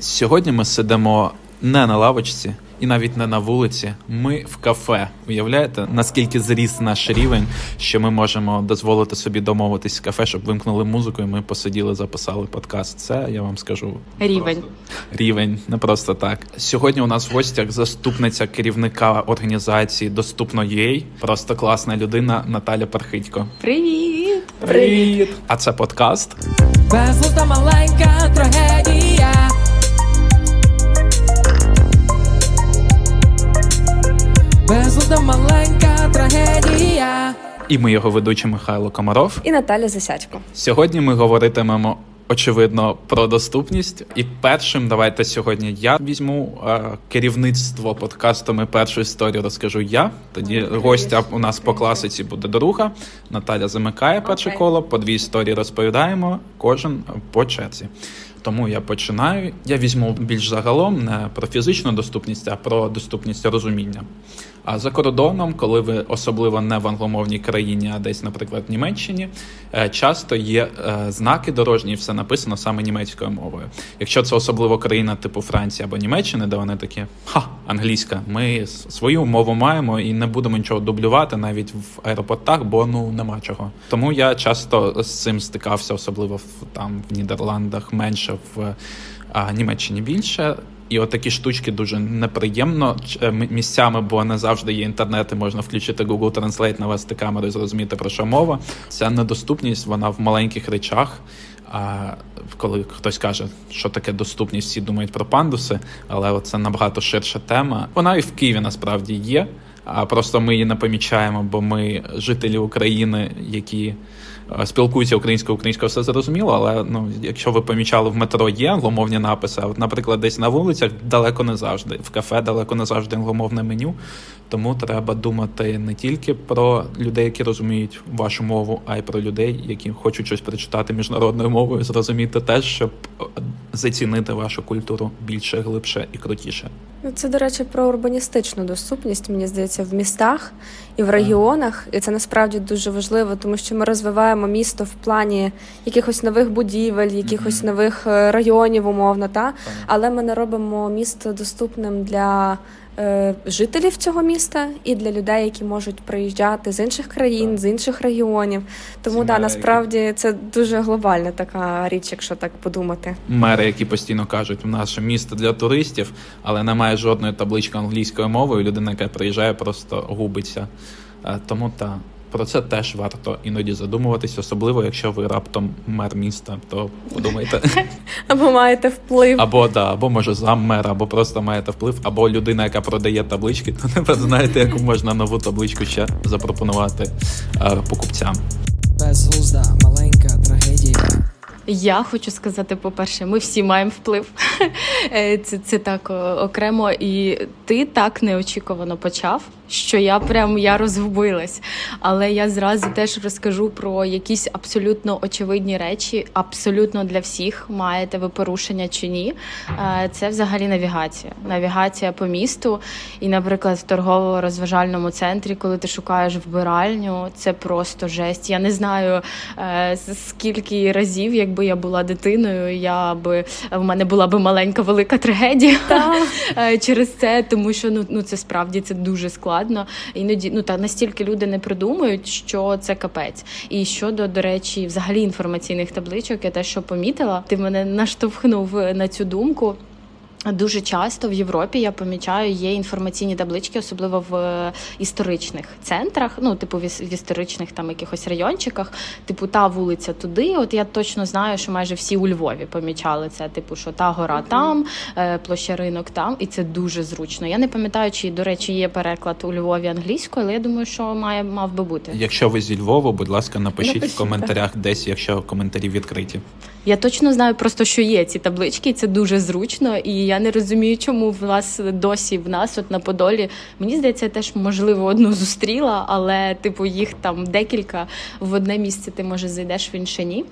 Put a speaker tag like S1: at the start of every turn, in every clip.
S1: Сьогодні ми сидимо не на лавочці і навіть не на вулиці. Ми в кафе. Уявляєте, наскільки зріс наш рівень, що ми можемо дозволити собі домовитись в кафе, щоб вимкнули музику, і ми посиділи, записали подкаст. Це я вам скажу
S2: Рівень.
S1: рівень, не просто так. Сьогодні у нас в гостях заступниця керівника організації Доступно.ua, просто класна людина Наталя Пархитько.
S2: Привіт!
S1: Привіт! А це подкаст.
S3: Безглузда маленька трагедія. Безглузда маленька трагедія.
S1: І ми його ведучі Михайло Комаров.
S2: І Наталя Засядько.
S1: Сьогодні ми говоритимемо очевидно про доступність. І першим давайте сьогодні я візьму е, керівництво подкастом і першу історію розкажу я. Тоді гостя у нас по класиці буде друга. Наталя замикає перше
S2: Окей.
S1: коло. По дві історії розповідаємо. Кожен по черзі. Тому я починаю. Я візьму більш загалом не про фізичну доступність, а про доступність розуміння. А за кордоном, коли ви особливо не в англомовній країні, а десь, наприклад, в Німеччині, е, часто є е, знаки дорожні, і все написано саме німецькою мовою. Якщо це особливо країна типу Франції або Німеччини, де вони такі ха, англійська, ми свою мову маємо і не будемо нічого дублювати навіть в аеропортах, бо ну нема чого. Тому я часто з цим стикався, особливо в там в Нідерландах, менше в а, Німеччині більше. І от такі штучки дуже неприємно е, місцями, бо не завжди є інтернет, і можна включити Google Translate, навести камеру і зрозуміти про що мова. Ця недоступність, вона в маленьких речах. А коли хтось каже, що таке доступність, всі думають про пандуси, але це набагато ширша тема. Вона і в Києві насправді є. А просто ми її не помічаємо, бо ми жителі України, які спілкуються українською, українською все зрозуміло. Але ну, якщо ви помічали в метро є англомовні написи, а от, наприклад, десь на вулицях далеко не завжди, в кафе далеко не завжди англомовне меню. Тому треба думати не тільки про людей, які розуміють вашу мову, а й про людей, які хочуть щось прочитати міжнародною мовою, зрозуміти те, щоб е, зацінити вашу культуру більше, глибше і крутіше.
S2: Ну, Це, до речі, про урбаністичну доступність, мені здається, в містах і в регіонах. І це насправді дуже важливо, тому що ми розвиваємо місто в плані якихось нових будівель, якихось нових е, районів, умовно, та але ми не робимо місто доступним для. Е, Жителів цього міста і для людей, які можуть приїжджати з інших країн,
S1: Так.
S2: з інших регіонів. Тому
S1: Ці
S2: да,
S1: мери,
S2: насправді це дуже глобальна така річ, якщо так подумати.
S1: Мери, які постійно кажуть, у наше місто для туристів, але немає жодної таблички англійською мовою. Людина, яка приїжджає, просто губиться. Е, Тому та про це теж варто іноді задумуватись, особливо якщо ви раптом мер міста, то подумайте.
S2: Або маєте вплив.
S1: Або да, або може зам мера, або просто маєте вплив, або людина, яка продає таблички, то тепер знаєте, яку можна нову табличку ще запропонувати е, покупцям.
S3: Безглузда маленька трагедія.
S4: Я хочу сказати, по-перше, ми всі маємо вплив. Е, Це, це так окремо. І ти так неочікувано почав, що я прям я розгубилась. Але я зразу теж розкажу про якісь абсолютно очевидні речі, абсолютно для всіх маєте ви порушення чи ні. Е, Це взагалі навігація. Навігація по місту. І, наприклад, в торгово-розважальному центрі, коли ти шукаєш вбиральню, це просто жесть. Я не знаю е, скільки разів, якби я була дитиною, я би в мене була би маленька велика трагедія е, через це, тому що ну, ну це справді це дуже складно. Іноді ну та настільки люди не придумують, що це капець. І щодо, до речі, взагалі інформаційних табличок, я те, що помітила, ти мене наштовхнув на цю думку. Дуже часто в Європі я помічаю є інформаційні таблички, особливо в е, історичних центрах, ну типу в історичних там якихось райончиках, типу та вулиця туди. От я точно знаю, що майже всі у Львові помічали це. Типу, що та гора там, е, площа ринок там, і це дуже зручно. Я не пам'ятаю, чи до речі є переклад у Львові англійською, але я думаю, що має мав би бути.
S1: Якщо ви зі Львова, будь ласка, напишіть,
S2: Напишіть,
S1: в коментарях десь, якщо коментарі відкриті.
S4: Я точно знаю просто, що є ці таблички, і це дуже зручно. І я не розумію, чому в вас досі в нас, от на Подолі. Мені здається, я теж можливо одну зустріла, але типу їх там декілька в одне місце ти може зайдеш в інше ні.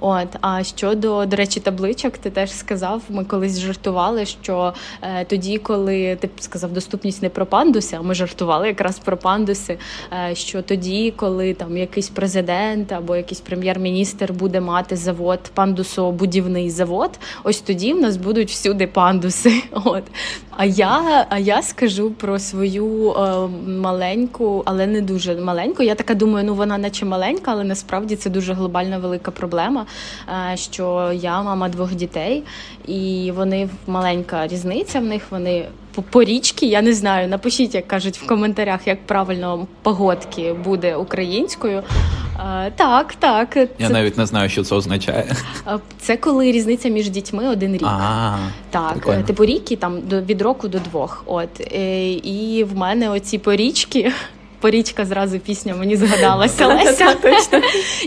S4: От а щодо до речі, табличок, ти теж сказав. Ми колись жартували, що е, тоді, коли ти сказав доступність не про пандуси, а ми жартували якраз про пандуси. Е, що тоді, коли там якийсь президент або якийсь прем'єр-міністр буде мати завод пандус пандусобудівний завод, ось тоді в нас будуть всюди пандуси. От. А я а я скажу про свою е, маленьку, але не дуже маленьку. Я така думаю, ну вона наче маленька, але насправді це дуже глобальна велика проблема. Е, що я мама двох дітей, і вони маленька різниця в них. Вони по, річки, я не знаю. Напишіть, як кажуть в коментарях, як правильно погодки буде українською. А, Так, так.
S1: Я навіть не знаю, що це означає.
S4: Це коли різниця між дітьми один рік. Так,
S1: прикольно.
S4: типу ріки там до від року до двох. От е, і в мене оці порічки. Порічка зразу пісня мені згадалася Леся.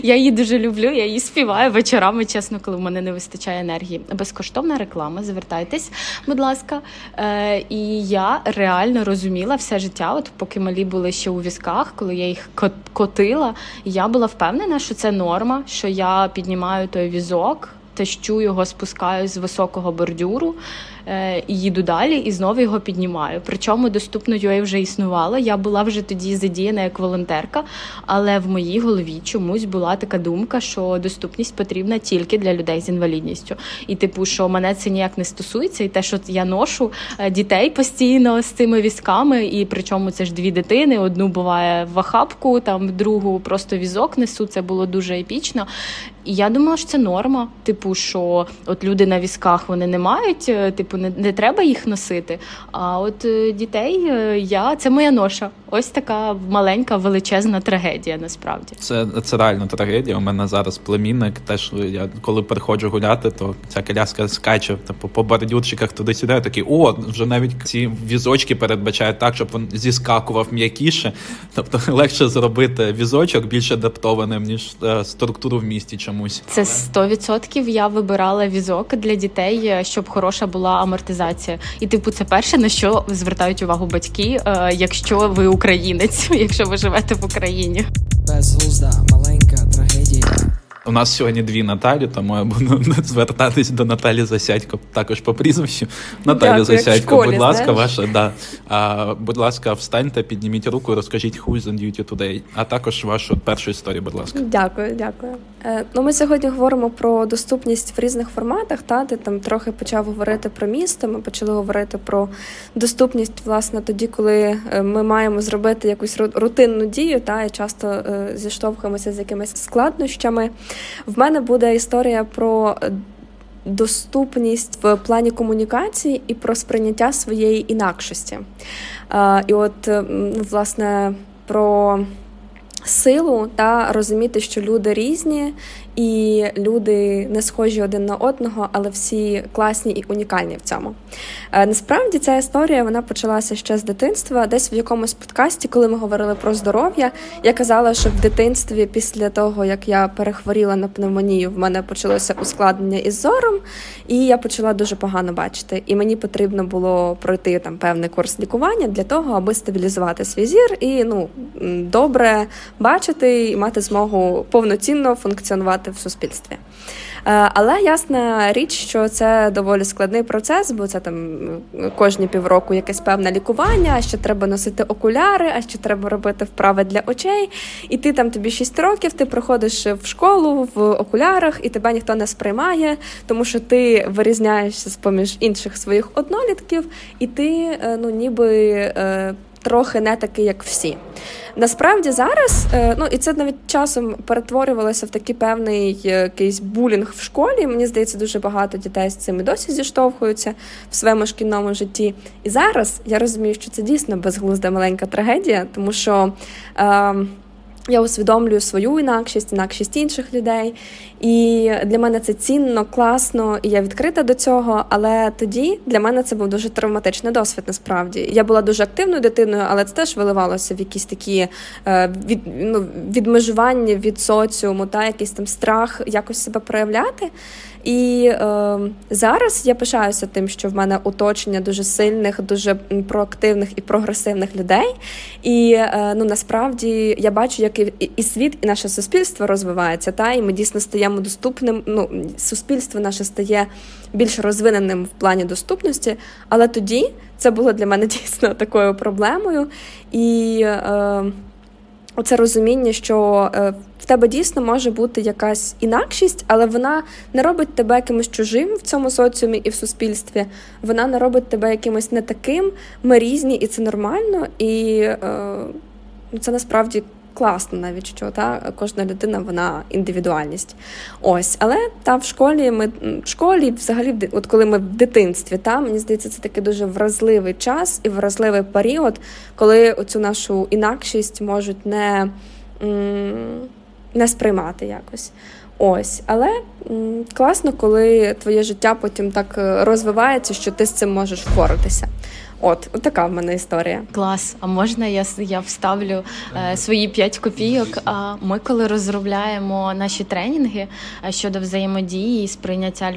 S4: Я її дуже люблю, я її співаю вечорами, чесно, коли в мене не вистачає енергії. Безкоштовна реклама, звертайтесь, будь ласка. Е, І я реально розуміла все життя, от поки малі були ще у візках, коли я їх котила, я була впевнена, що це норма, що я піднімаю той візок. Тащу його, спускаю з високого бордюру і їду далі, і знову його піднімаю. Причому доступно UA вже існувало. Я була вже тоді задіяна як волонтерка, але в моїй голові чомусь була така думка, що доступність потрібна тільки для людей з інвалідністю. І, типу, що мене це ніяк не стосується, і те, що я ношу е, дітей постійно з цими візками, і причому це ж дві дитини: одну буває в охапку, там другу просто візок несу. Це було дуже епічно. І я думала, що це норма. Типу, що от люди на візках вони не мають, е, типу, не, не треба їх носити. А от е, дітей я це моя ноша. Ось така маленька величезна трагедія. Насправді
S1: це це реально трагедія. У мене зараз племінник. Теж я коли приходжу гуляти, то ця коляска скаче типу, по бордюрчиках туди-сюди. Я такий, о, вже навіть ці візочки передбачають так, щоб він зіскакував м'якіше. Тобто легше зробити візочок більш адаптованим ніж е, структуру в місті. Чомусь
S4: це 100% Я вибирала візок для дітей, щоб хороша була амортизація. І типу, це перше на що звертають увагу батьки, е, якщо ви українець, якщо ви живете в Україні.
S3: Безглузда маленька.
S1: У нас сьогодні дві Наталі, тому я буду звертатись до Наталі Засядько також по прізвищу. Наталі Засядько, будь ласка, знаєш? ваша да. А, будь ласка, встаньте, підніміть руку, розкажіть who is on duty today, а також вашу першу історію, будь ласка.
S2: Дякую, дякую. Е, ну, Ми сьогодні говоримо про доступність в різних форматах. Та ти там трохи почав говорити про місто. Ми почали говорити про доступність, власне, тоді, коли ми маємо зробити якусь рутинну дію, та і часто е, зіштовхуємося з якимись складнощами. В мене буде історія про доступність в плані комунікації і про сприйняття своєї інакшості. І от, власне, про силу та розуміти, що люди різні, і люди не схожі один на одного, але всі класні і унікальні в цьому. Е, насправді ця історія вона почалася ще з дитинства. Десь в якомусь подкасті, коли ми говорили про здоров'я, я казала, що в дитинстві, після того як я перехворіла на пневмонію, в мене почалося ускладнення із зором, і я почала дуже погано бачити. І мені потрібно було пройти там певний курс лікування для того, аби стабілізувати свій зір і ну добре бачити і мати змогу повноцінно функціонувати в суспільстві. Е, але ясна річ, що це доволі складний процес, бо це там кожні півроку якесь певне лікування, а ще треба носити окуляри, а ще треба робити вправи для очей. І ти там тобі 6 років, ти проходиш в школу в окулярах, і тебе ніхто не сприймає, тому що ти вирізняєшся з поміж інших своїх однолітків, і ти е, ну ніби. Трохи не такий, як всі. Насправді зараз, е, ну і це навіть часом перетворювалося в такий певний е, якийсь булінг в школі. Мені здається, дуже багато дітей з цим і досі зіштовхуються в своєму шкільному житті. І зараз я розумію, що це дійсно безглузда маленька трагедія, тому що. Е, я усвідомлюю свою інакшість, інакшість інших людей. І для мене це цінно, класно, і я відкрита до цього. Але тоді для мене це був дуже травматичний досвід. Насправді я була дуже активною дитиною, але це теж виливалося в якісь такі е, від, ну, відмежування від соціуму, та якийсь там страх якось себе проявляти. І е, зараз я пишаюся тим, що в мене оточення дуже сильних, дуже проактивних і прогресивних людей. І е, ну насправді я бачу, як і, і світ, і наше суспільство розвивається, та і ми дійсно стаємо доступним. Ну, суспільство наше стає більш розвиненим в плані доступності, але тоді це було для мене дійсно такою проблемою. І е, оце розуміння, що е, в тебе дійсно може бути якась інакшість, але вона не робить тебе якимось чужим в цьому соціумі і в суспільстві. Вона не робить тебе якимось не таким. Ми різні, і це нормально. І е, це насправді класно, навіть що та кожна людина вона індивідуальність. Ось, але та в школі ми в школі, взагалі, от коли ми в дитинстві, та мені здається, це такий дуже вразливий час і вразливий період, коли оцю нашу інакшість можуть не, не сприймати якось. Ось, але м, класно, коли твоє життя потім так е, розвивається, що ти з цим можеш впоратися. От, от така в мене історія.
S4: Клас. А можна я я вставлю е, свої 5 копійок? А ми, коли розробляємо наші тренінги е, щодо взаємодії і сприйняття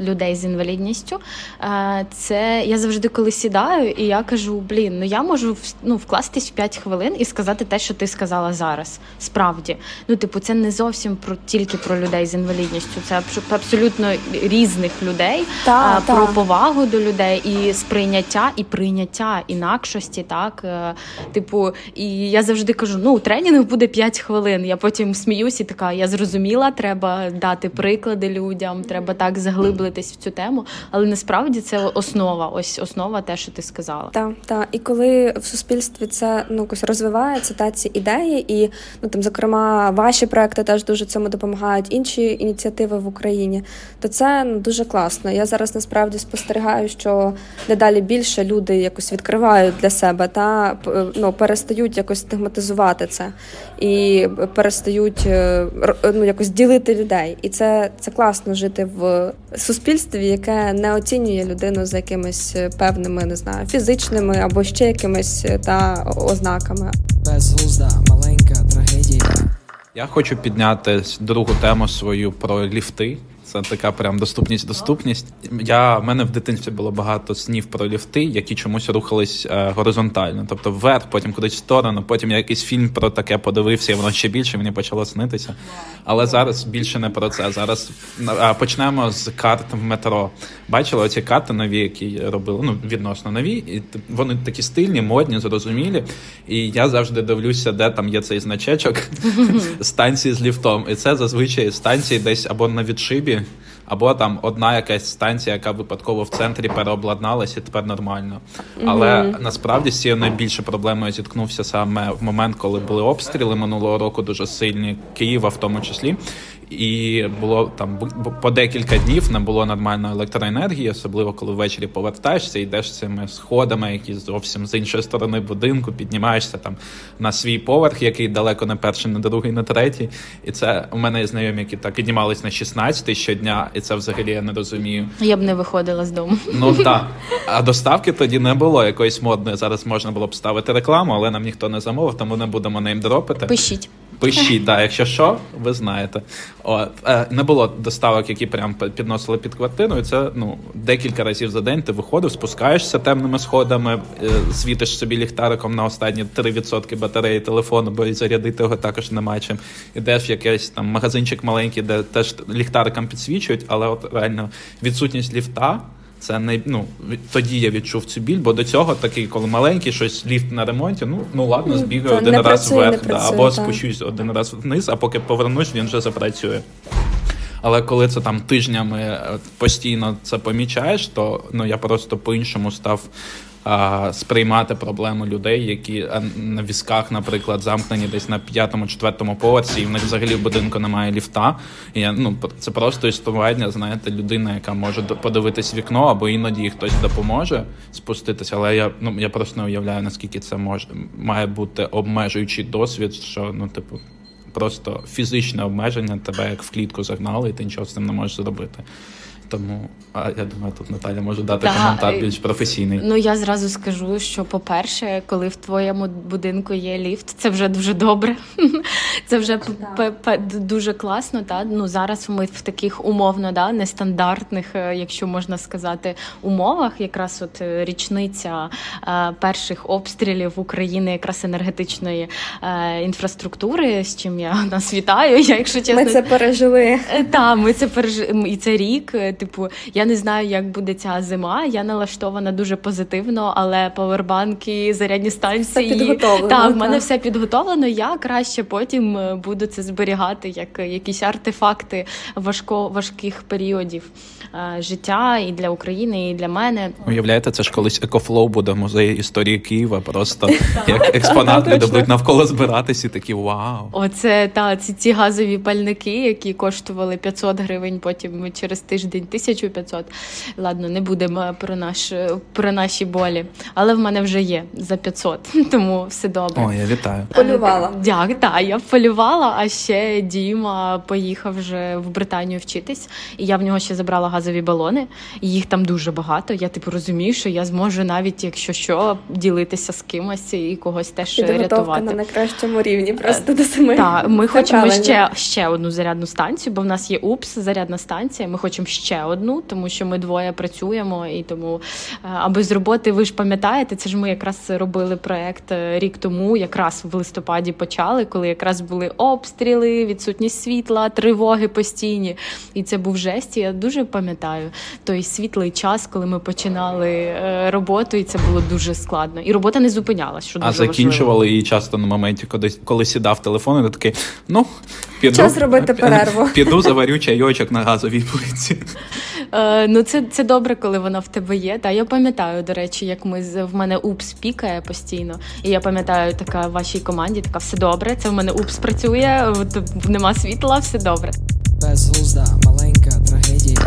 S4: людей з інвалідністю, е, це я завжди коли сідаю, і я кажу: блін, ну я можу ну, вкластись в 5 хвилин і сказати те, що ти сказала зараз. Справді, ну типу, це не зовсім про тільки про людей з інвалідністю, це абсолютно різних людей,
S2: та,
S4: про
S2: та.
S4: повагу до людей і сприйняття і при прийняття інакшості, так е, типу, і я завжди кажу: ну тренінг буде 5 хвилин. Я потім сміюсь і така, я зрозуміла, треба дати приклади людям, треба так заглиблитись в цю тему. Але насправді це основа, ось основа, те, що ти сказала.
S2: Так, так. І коли в суспільстві це ну якось розвивається та ці ідеї, і ну там, зокрема, ваші проекти теж дуже цьому допомагають, інші ініціативи в Україні, то це ну, дуже класно. Я зараз насправді спостерігаю, що дедалі більше люди люди якось відкривають для себе та ну, перестають якось стигматизувати це і перестають е, ну, якось ділити людей. І це це класно жити в суспільстві, яке не оцінює людину за якимись певними, не знаю, фізичними або ще якимись е, та ознаками.
S3: Безглузда, маленька трагедія.
S1: Я хочу підняти другу тему свою про ліфти. Це така прям доступність, доступність. Я в мене в дитинстві було багато снів про ліфти, які чомусь рухались е, горизонтально, тобто вверх, потім кудись в сторону. Потім я якийсь фільм про таке подивився, і воно ще більше мені почало снитися. Але зараз більше не про це. Зараз е, почнемо з карт в метро. Бачили оці карти нові, які робили ну відносно нові, і вони такі стильні, модні, зрозумілі. І я завжди дивлюся, де там є цей значечок станції з ліфтом. І це зазвичай станції десь або на відшибі або там одна якась станція, яка випадково в центрі переобладналася, і тепер нормально. Але mm-hmm. насправді з цією найбільшою проблемою зіткнувся саме в момент, коли були обстріли минулого року, дуже сильні Києва, в тому числі і було там по декілька днів не було нормальної електроенергії, особливо коли ввечері повертаєшся, йдеш цими сходами, які зовсім з іншої сторони будинку, піднімаєшся там на свій поверх, який далеко не перший, не другий, не третій. І це у мене є знайомі, які так піднімались на 16 щодня, і це взагалі я не розумію.
S4: Я б не виходила з дому.
S1: Ну так. А доставки тоді не було якоїсь модної. Зараз можна було б ставити рекламу, але нам ніхто не замовив, тому не будемо неймдропити.
S4: Пишіть.
S1: Пишіть, да, якщо що, ви знаєте. От, е, Не було доставок, які прям підносили під квартиру. і Це ну, декілька разів за день ти виходив, спускаєшся темними сходами, е, світиш собі ліхтариком на останні 3% батареї телефону, бо і зарядити його також немає чим. Ідеш в якийсь там магазинчик маленький, де теж ліхтариком підсвічують, але от реально відсутність ліфта. Це не ну тоді я відчув цю біль, бо до цього такий, коли маленький, щось ліфт на ремонті. Ну ну ладно, збігаю один раз працює, вверх, да, або так. спущусь один раз вниз, а поки повернусь, він вже запрацює. Але коли це там тижнями е, постійно це помічаєш, то ну я просто по-іншому став сприймати проблему людей, які на візках, наприклад, замкнені десь на п'ятому-четвертому поверсі, і в них взагалі в будинку немає ліфта. І я, ну це просто існування, знаєте, людина, яка може подивитись вікно, або іноді хтось допоможе спуститися. Але я ну я просто не уявляю, наскільки це може має бути обмежуючий досвід, що ну, типу. Просто фізичне обмеження тебе як в клітку загнали, і ти нічого з цим не можеш зробити. Тому а я думаю, тут Наталя може дати да, коментар більш професійний.
S4: Ну я зразу скажу, що по-перше, коли в твоєму будинку є ліфт, це вже дуже добре. Це вже дуже класно. Та ну зараз ми в таких умовно да нестандартних, е, якщо можна сказати, умовах. Якраз от е, річниця е, перших обстрілів України, якраз енергетичної інфраструктури, з чим я нас вітаю. Я, якщо чесно,
S2: ми це пережили.
S4: Так, ми це пережили і це рік Типу, я не знаю, як буде ця зима. Я налаштована дуже позитивно, але павербанки, зарядні станції
S2: Все підготовлено,
S4: так, в
S2: так.
S4: мене все підготовлено. Я краще потім е, буду це зберігати як якісь артефакти важко важких періодів е, життя і для України, і для мене.
S1: Уявляєте, це ж колись EcoFlow буде в музеї історії Києва. Просто як експонат люди будуть навколо збиратись і такі вау.
S4: Оце та ці, ці газові пальники, які коштували 500 гривень, потім через тиждень 1500. Ладно, не будемо про наш про наші болі. Але в мене вже є за 500, тому все добре.
S1: О, я вітаю.
S2: Полювала.
S4: Дяк, так, я полювала, а ще Діма поїхав вже в Британію вчитись, і я в нього ще забрала газові балони. І їх там дуже багато. Я типу розумію, що я зможу навіть, якщо що, ділитися з кимось і когось теж
S2: Підготовка
S4: рятувати.
S2: на найкращому рівні просто до семи.
S4: Так, ми хочемо ще, ще одну зарядну станцію, бо в нас є УПС, зарядна станція. Ми хочемо ще одну, тому що ми двоє працюємо. І тому, е, а без роботи, ви ж пам'ятаєте, це ж ми якраз робили проект е, рік тому, якраз в листопаді почали, коли якраз були обстріли, відсутність світла, тривоги постійні. І це був жесть. і Я дуже пам'ятаю той світлий час, коли ми починали е, роботу, і це було дуже складно. І робота не зупинялась. Що
S1: А
S4: дуже важливо.
S1: закінчували її часто на моменті, коли, коли сідав телефон, і ти такий, ну, піду,
S2: Час зробити перерву.
S1: піду заварю чайочок на газовій плиті.
S4: Е, ну, це, це добре, коли вона в тебе є. Та я пам'ятаю, до речі, як ми з в мене упс пікає постійно. І я пам'ятаю, така в вашій команді, така все добре. Це в мене упс працює, нема світла, все добре.
S3: Безглузда, маленька трагедія.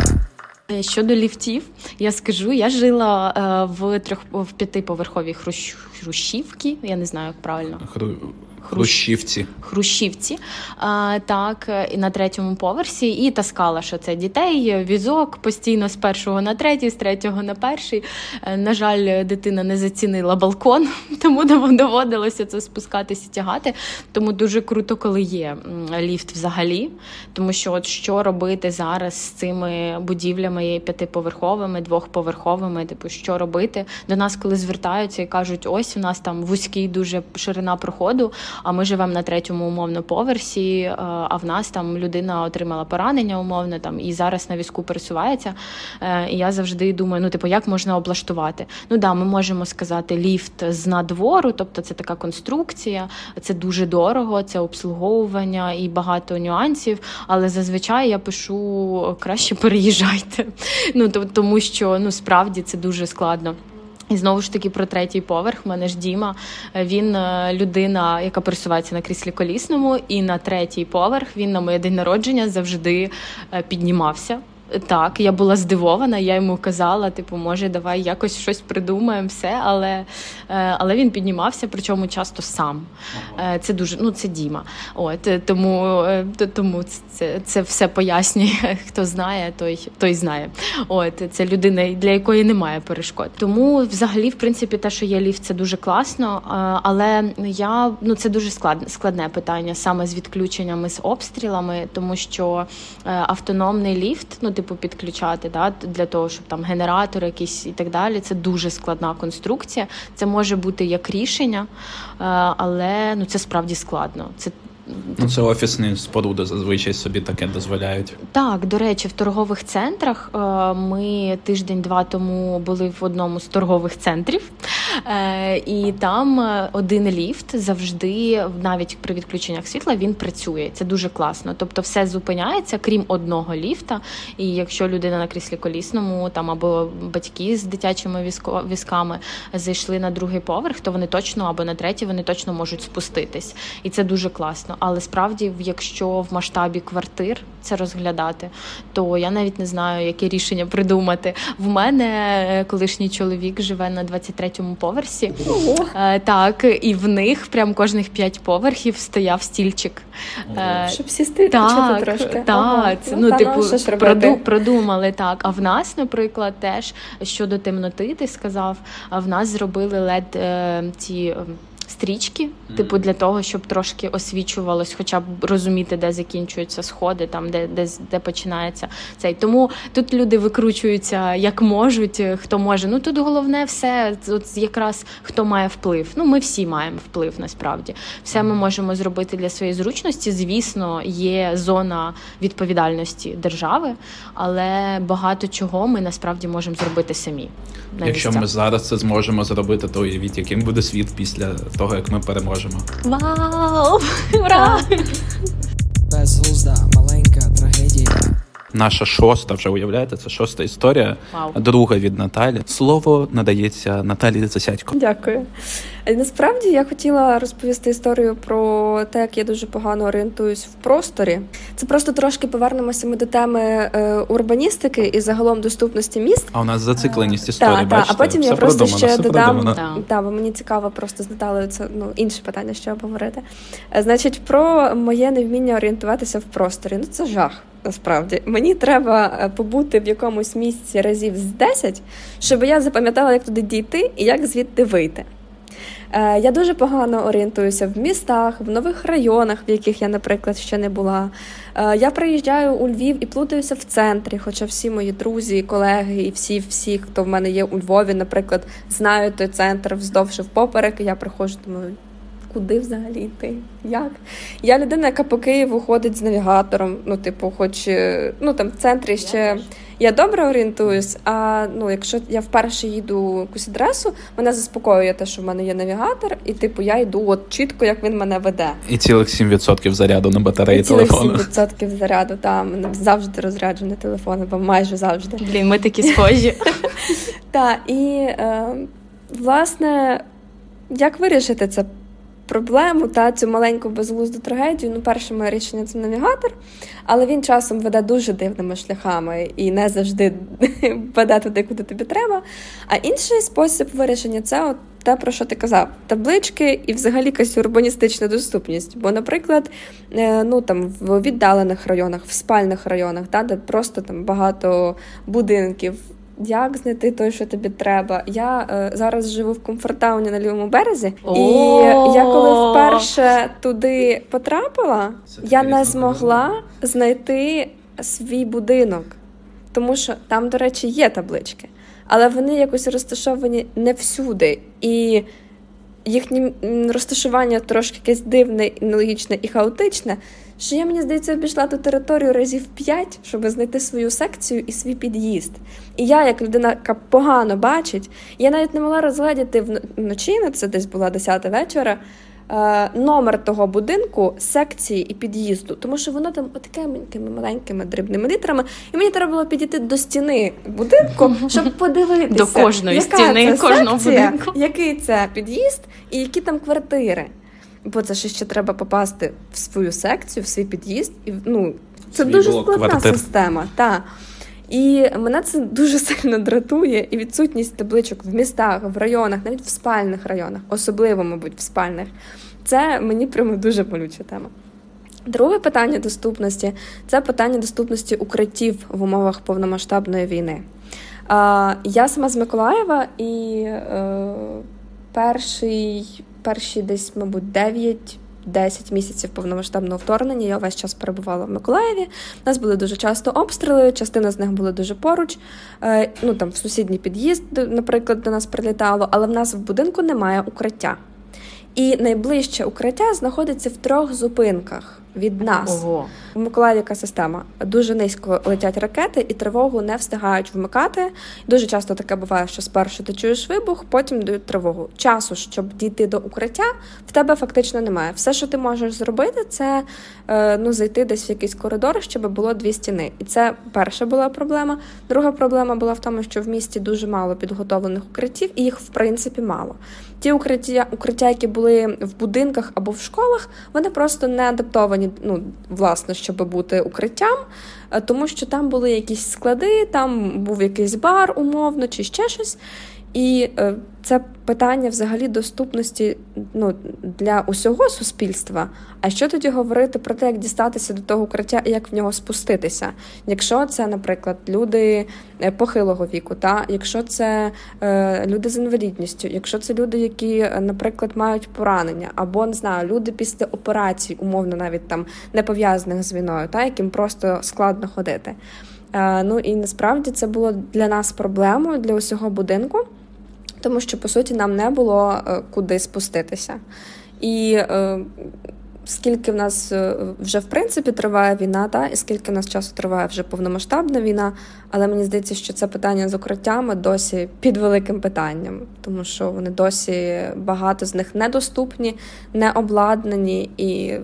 S4: Е, Щодо ліфтів, я скажу, я жила е, в трьох в п'ятиповерховій хрущ, хрущівці, я не знаю, як правильно.
S1: Хру... Хрущівці.
S4: Хрущівці, а, так, і на третьому поверсі, і таскала, що це дітей, візок постійно з першого на третій, з третього на перший. Е, На жаль, дитина не зацінила балкон, тому доводилося це спускатися тягати. Тому дуже круто, коли є ліфт взагалі. Тому що от що робити зараз з цими будівлями п'ятиповерховими, двохповерховими, типу, що робити? До нас, коли звертаються і кажуть, ось у нас там вузький дуже ширина проходу, а ми живемо на третьому умовно поверсі, е, а в нас там людина отримала поранення умовно там і зараз на візку пересувається. Е, І я завжди думаю, ну типу, як можна облаштувати? Ну да, ми можемо сказати ліфт з надвору, тобто це така конструкція, це дуже дорого, це обслуговування і багато нюансів. Але зазвичай я пишу краще переїжджайте. Ну то- тому що ну справді це дуже складно. І знову ж таки про третій поверх. У мене ж Діма. Е, Він е, людина, яка пересувається на кріслі колісному, і на третій поверх він на моє день народження завжди е, піднімався. Так, я була здивована, я йому казала, типу, може, давай якось щось придумаємо, все, але, е, але він піднімався, причому часто сам. Е, Це дуже, ну це Діма. От е, тому, тому це, це все пояснює. Хто знає, той, той знає. От це людина, для якої немає перешкод. Тому, взагалі, в принципі, те, що є ліфт, це дуже класно. Але я ну це дуже складне складне питання саме з відключеннями з обстрілами, тому що автономний ліфт, ну типу, підключати, да, для того, щоб там генератор якийсь і так далі. Це дуже складна конструкція. Це може бути як рішення, е, але ну це справді складно. Це
S1: Ну, це офісні споруди зазвичай собі таке дозволяють.
S4: Так, до речі, в торгових центрах е, ми тиждень-два тому були в одному з торгових центрів, Е, і там е, один ліфт завжди, навіть при відключеннях світла, він працює. Це дуже класно. Тобто, все зупиняється, крім одного ліфта. І якщо людина на кріслі колісному, там або батьки з дитячими візками зайшли на другий поверх, то вони точно або на третій вони точно можуть спуститись. І це дуже класно. Але справді, якщо в масштабі квартир це розглядати, то я навіть не знаю, яке рішення придумати. В мене е, колишній чоловік живе на 23-му поверсі.
S2: Ого.
S4: Е, Так, і в них прям кожних п'ять поверхів стояв стільчик. Е,
S2: Щоб сісти почути трошки.
S4: Так,
S2: Ага.
S4: це,
S2: Ну,
S4: ну,
S2: та,
S4: типу, проду, продумали так. А в нас, наприклад, теж щодо темноти, ти сказав, а в нас зробили е, ці. Е, стрічки, типу, для того, щоб трошки освічувалось, хоча б розуміти, де закінчуються сходи, там де де, де починається цей. Тому тут люди викручуються як можуть, хто може. Ну тут головне все, от якраз хто має вплив. Ну, ми всі маємо вплив насправді. Все ми можемо зробити для своєї зручності. Звісно, є зона відповідальності держави, але багато чого ми насправді можемо зробити самі.
S1: Якщо місцях. ми зараз це зможемо зробити, то уявіть, яким буде світ після того, як ми переможемо.
S4: Вау! Ура!
S3: Безглузда, маленька.
S1: Наша шоста вже уявляєте, це шоста історія.
S4: Wow.
S1: Друга від Наталі. Слово надається Наталі Засядько.
S2: Дякую. Е, насправді я хотіла розповісти історію про те, як я дуже погано орієнтуюсь в просторі. Це просто трошки повернемося ми до теми е, урбаністики і загалом доступності міст.
S1: А у нас зацикленість історії.
S2: Так,
S1: бачите?
S2: а потім
S1: все
S2: я просто ще додам. Так, бо мені цікаво просто з Наталею це ну інше питання, що обговорити. Е, значить, про моє невміння орієнтуватися в просторі. Ну це жах. Насправді мені треба е, побути в якомусь місці разів з 10, щоб я запам'ятала, як туди дійти і як звідти вийти. Е, я дуже погано орієнтуюся в містах, в нових районах, в яких я, наприклад, ще не була. Е, я приїжджаю у Львів і плутаюся в центрі, хоча всі мої друзі, колеги і всі, всі, хто в мене є у Львові, наприклад, знають той центр вздовж і впоперек, я приходжу, думаю, куди взагалі йти? Як? Я людина, яка по Києву ходить з навігатором. Ну, типу, хоч е, ну там в центрі ще я, я добре орієнтуюсь. А ну, якщо я вперше їду якусь адресу, мене заспокоює те, що в мене є навігатор, і типу я йду от чітко, як він мене веде.
S1: І цілих 7% заряду на батареї
S2: і
S1: телефону.
S2: Цілих 7% заряду. Там мене завжди розряджений телефон, бо майже завжди.
S4: Блін, ми такі схожі.
S2: Так, і е, власне, як вирішити це? Проблему та цю маленьку безглузду трагедію. Ну, перше моє рішення це навігатор, але він часом веде дуже дивними шляхами і не завжди веде туди, куди тобі треба. А інший спосіб вирішення це от те, про що ти казав: таблички і взагалі якась урбаністична доступність. Бо, наприклад, е, ну там в віддалених районах, в спальних районах, та, де просто там багато будинків як знайти той, що тобі треба. Я е, зараз живу в комфортауні на лівому березі, і я коли вперше туди потрапила, я не змогла знайти свій будинок, тому що там, до речі, є таблички, але вони якось розташовані не всюди. І їхнє розташування трошки якесь дивне, нелогічне і хаотичне що я, мені здається, обійшла ту територію разів п'ять, щоб знайти свою секцію і свій під'їзд. І я, як людина, яка погано бачить, я навіть не могла розглядіти вночі, на це десь була 10 вечора. Е, номер того будинку, секції і під'їзду, тому що воно там отакими маленькими дрібними літерами, і мені треба було підійти до стіни будинку, щоб подивитися
S4: до кожної яка стіни
S2: це
S4: кожного
S2: секція,
S4: будинку.
S2: Який це під'їзд і які там квартири бо це ще треба попасти в свою секцію, в свій під'їзд. І ну це Свій дуже складна квартир. система. Та. І мене це дуже сильно дратує, і відсутність табличок в містах, в районах, навіть в спальних районах, особливо, мабуть, в спальних. Це мені прямо дуже болюча тема. Друге питання доступності це питання доступності укриттів в умовах повномасштабної війни. Я сама з Миколаєва і е, перший перші десь, мабуть, 9-10 місяців повномасштабного вторгнення. Я весь час перебувала в Миколаєві. У нас були дуже часто обстріли, частина з них була дуже поруч. Е, ну там в сусідній під'їзд, наприклад, до нас прилітало, але в нас в будинку немає укриття. І найближче укриття знаходиться в трьох зупинках від нас.
S4: Ого.
S2: Яка система дуже низько летять ракети і тривогу не встигають вмикати. Дуже часто таке буває, що спершу ти чуєш вибух, потім дають тривогу. Часу, щоб дійти до укриття, в тебе фактично немає. Все, що ти можеш зробити, це е, ну зайти десь в якийсь коридор, щоб було дві стіни. І це перша була проблема. Друга проблема була в тому, що в місті дуже мало підготовлених укриттів, і їх в принципі мало. Ті укриття, укриття, які були в будинках або в школах, вони просто не адаптовані, ну власне, щоб бути укриттям, е, тому що там були якісь склади, там був якийсь бар умовно чи ще щось. І е, це питання взагалі доступності ну, для усього суспільства. А що тоді говорити про те, як дістатися до того укриття і як в нього спуститися? Якщо це, наприклад, люди е, похилого віку, та якщо це е, люди з інвалідністю, якщо це люди, які, е, наприклад, мають поранення, або не знаю, люди після операцій, умовно, навіть там не пов'язаних з війною, та яким просто складно ходити. Ну і насправді це було для нас проблемою для усього будинку тому що по суті нам не було е, куди спуститися. І е, скільки в нас е, вже в принципі триває війна, та і скільки в нас часу триває вже повномасштабна війна, але мені здається, що це питання з укриттями досі під великим питанням, тому що вони досі багато з них недоступні, не обладнані і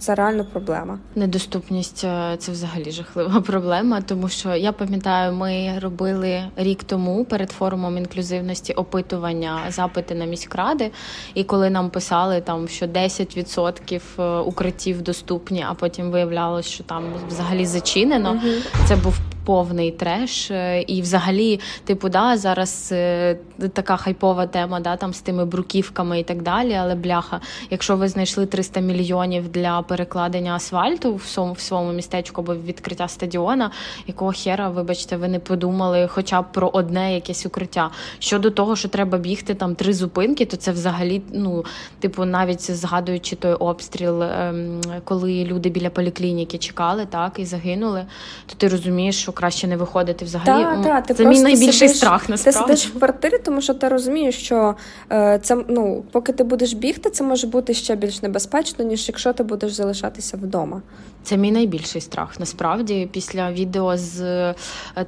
S2: це реально проблема.
S4: Недоступність е, це взагалі жахлива проблема, тому що я пам'ятаю, ми робили рік тому перед форумом інклюзивності опитування запити на міськради. І коли нам писали там, що 10% е, укриттів доступні, а потім виявлялось, що там взагалі зачинено. Угу. Це був повний треш. Е, і, взагалі, типу, да, зараз е, така хайпова тема, да, там з тими бруківками і так далі. Але бляха, якщо ви знайшли 300 мільйонів для перекладення асфальту в своєму, в своєму містечку або відкриття стадіона, якого хера, вибачте, ви не подумали, хоча б про одне якесь укриття. Щодо того, що треба бігти там три зупинки, то це взагалі, ну, типу, навіть згадуючи той обстріл, ем, коли люди біля поліклініки чекали, так і загинули, то ти розумієш, що краще не виходити взагалі.
S2: Та, та, ти
S4: це мій найбільший сидиш, страх. насправді.
S2: Ти сидиш в квартирі, тому що ти розумієш, що е, це ну, поки ти будеш бігти, це може бути ще більш небезпечно, ніж якщо ти будеш залишатися вдома.
S4: Це мій найбільший страх. Насправді, після відео з е,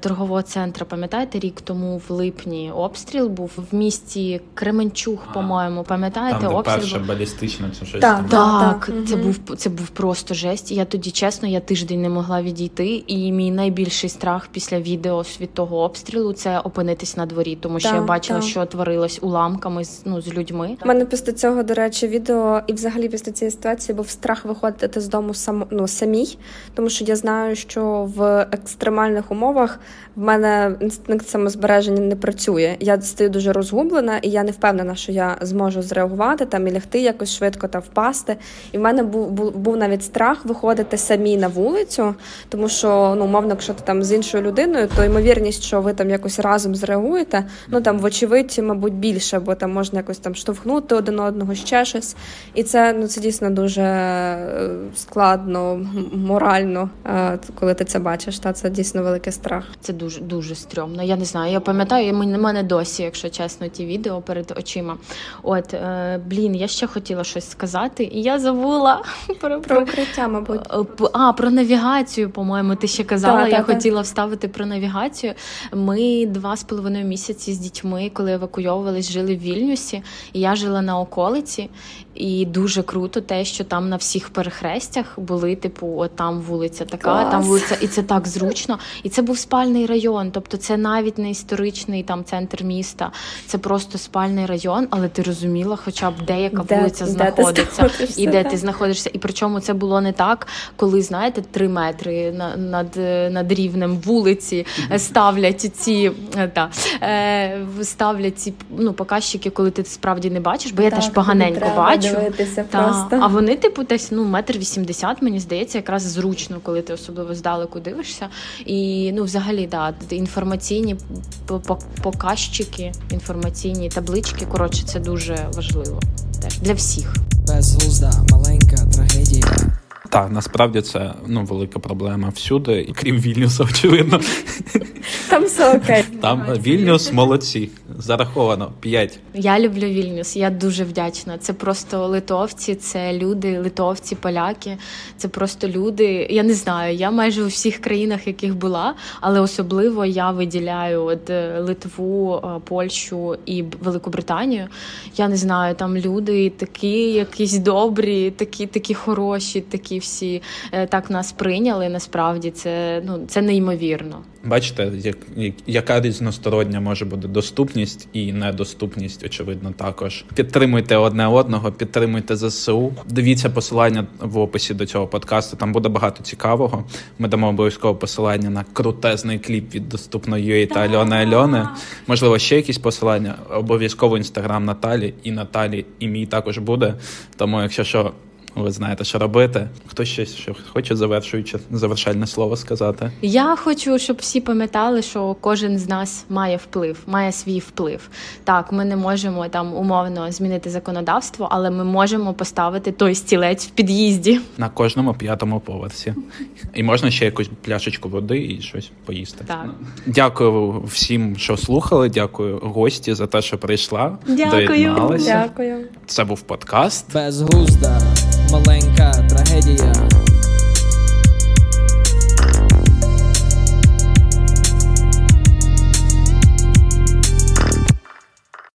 S4: торгового центру, пам'ятаєте, рік тому в липні обстріл був в місті Кременчуг, а, по-моєму, пам'ятаєте,
S1: там, де
S4: обстріл
S1: перша балістична чи щось
S4: так, так, так. Це був це був просто жесть. Я тоді чесно, я тиждень не могла відійти, і мій найбільший страх після відео від того обстрілу це опинитись на дворі, тому що так, я бачила, так. що творилось уламками з ну з людьми.
S2: У мене після цього, до речі, відео і взагалі після цієї ситуації був страх виходити з дому само, ну, самій, тому що я знаю, що в екстремальних умовах в мене інстинкт самозбереження не працює. Я стаю дуже розгублена, і я не впевнена, що я зможу зреагувати там і лягти якось швидко та впасти. І в мене був був, був навіть страх виходити самі на вулицю, тому що ну, мовно, якщо ти там з іншою людиною, то ймовірність, що ви там якось разом зреагуєте, ну там вочевидь, мабуть, більше, бо там можна якось там штовхнути один одного ще щось. І це ну це дійсно дуже е, складно, морально, е, коли ти це бачиш. Та це дійсно великий страх.
S4: Це дуже дуже стрьомно. Я не знаю. Я пам'ятаю, на мене досі, якщо чесно, ті відео перед очима. От е, блін, я ще хотіла щось сказати, і я забула
S2: про про укриття, мабуть.
S4: А про навігацію, по-моєму, ти ще казала. Так, я так, хотіла вставити про навігацію. Ми два з половиною місяці з дітьми, коли евакуйовувались, жили в Вільнюсі. і Я жила на околиці, і дуже круто те, що там на всіх перехрестях були, типу, от там вулиця така, Клас. там вулиця, і це так зручно. І це був спальний район. Тобто, це навіть не історичний там центр міста, це просто спальний район, але ти розуміла, хоча б деяка де, вулиця де знаходиться і де ти знаходишся. І причому це було не так, коли знаєте, три метри над над рівнем вулиці ставлять ці та, е, ставлять ці ну, показчики, коли ти справді не бачиш, бо я так, теж поганенько бачу.
S2: Та, просто.
S4: А вони, типу, десь ну, метр вісімдесят, мені здається, якраз зручно, коли ти особливо здалеку дивишся. І ну, взагалі, да, інформаційні показчики, інформаційні таблички. Коротше, це дуже важливо теж для всіх. Безглузда, маленька
S1: трагедія. Так, насправді це ну велика проблема всюди, і крім Вільнюса, очевидно.
S2: Там все окей.
S1: Там Вільнюс молодці. Зараховано 5.
S4: Я люблю Вільнюс. Я дуже вдячна. Це просто литовці, це люди, литовці, поляки. Це просто люди. Я не знаю. Я майже у всіх країнах, яких була, але особливо я виділяю от е, Литву, е, Польщу і Велику Британію. Я не знаю, там люди такі, якісь добрі, такі, такі хороші, такі всі е, так нас прийняли. Насправді це ну це неймовірно.
S1: Бачите, як, як, яка різностороння може бути доступність і недоступність, очевидно, також. Підтримуйте одне одного, підтримуйте ЗСУ. Дивіться посилання в описі до цього подкасту. Там буде багато цікавого. Ми дамо обов'язково посилання на крутезний кліп від доступної та Альони Альони. Можливо, ще якісь посилання. Обов'язково інстаграм Наталі і Наталі, і мій також буде. Тому, якщо що. Ви знаєте, що робити. Хто ще що хоче завершуючи завершальне слово сказати?
S4: Я хочу, щоб всі пам'ятали, що кожен з нас має вплив, має свій вплив. Так, ми не можемо там умовно змінити законодавство, але ми можемо поставити той стілець в під'їзді.
S1: На кожному п'ятому поверсі. І можна ще якусь пляшечку води і щось поїсти.
S4: Так.
S1: Дякую всім, що слухали. Дякую гості за те, що прийшла.
S4: Дякую.
S1: Доєдналася.
S2: Дякую.
S1: Це був подкаст.
S3: Безглузда, маленька трагедія.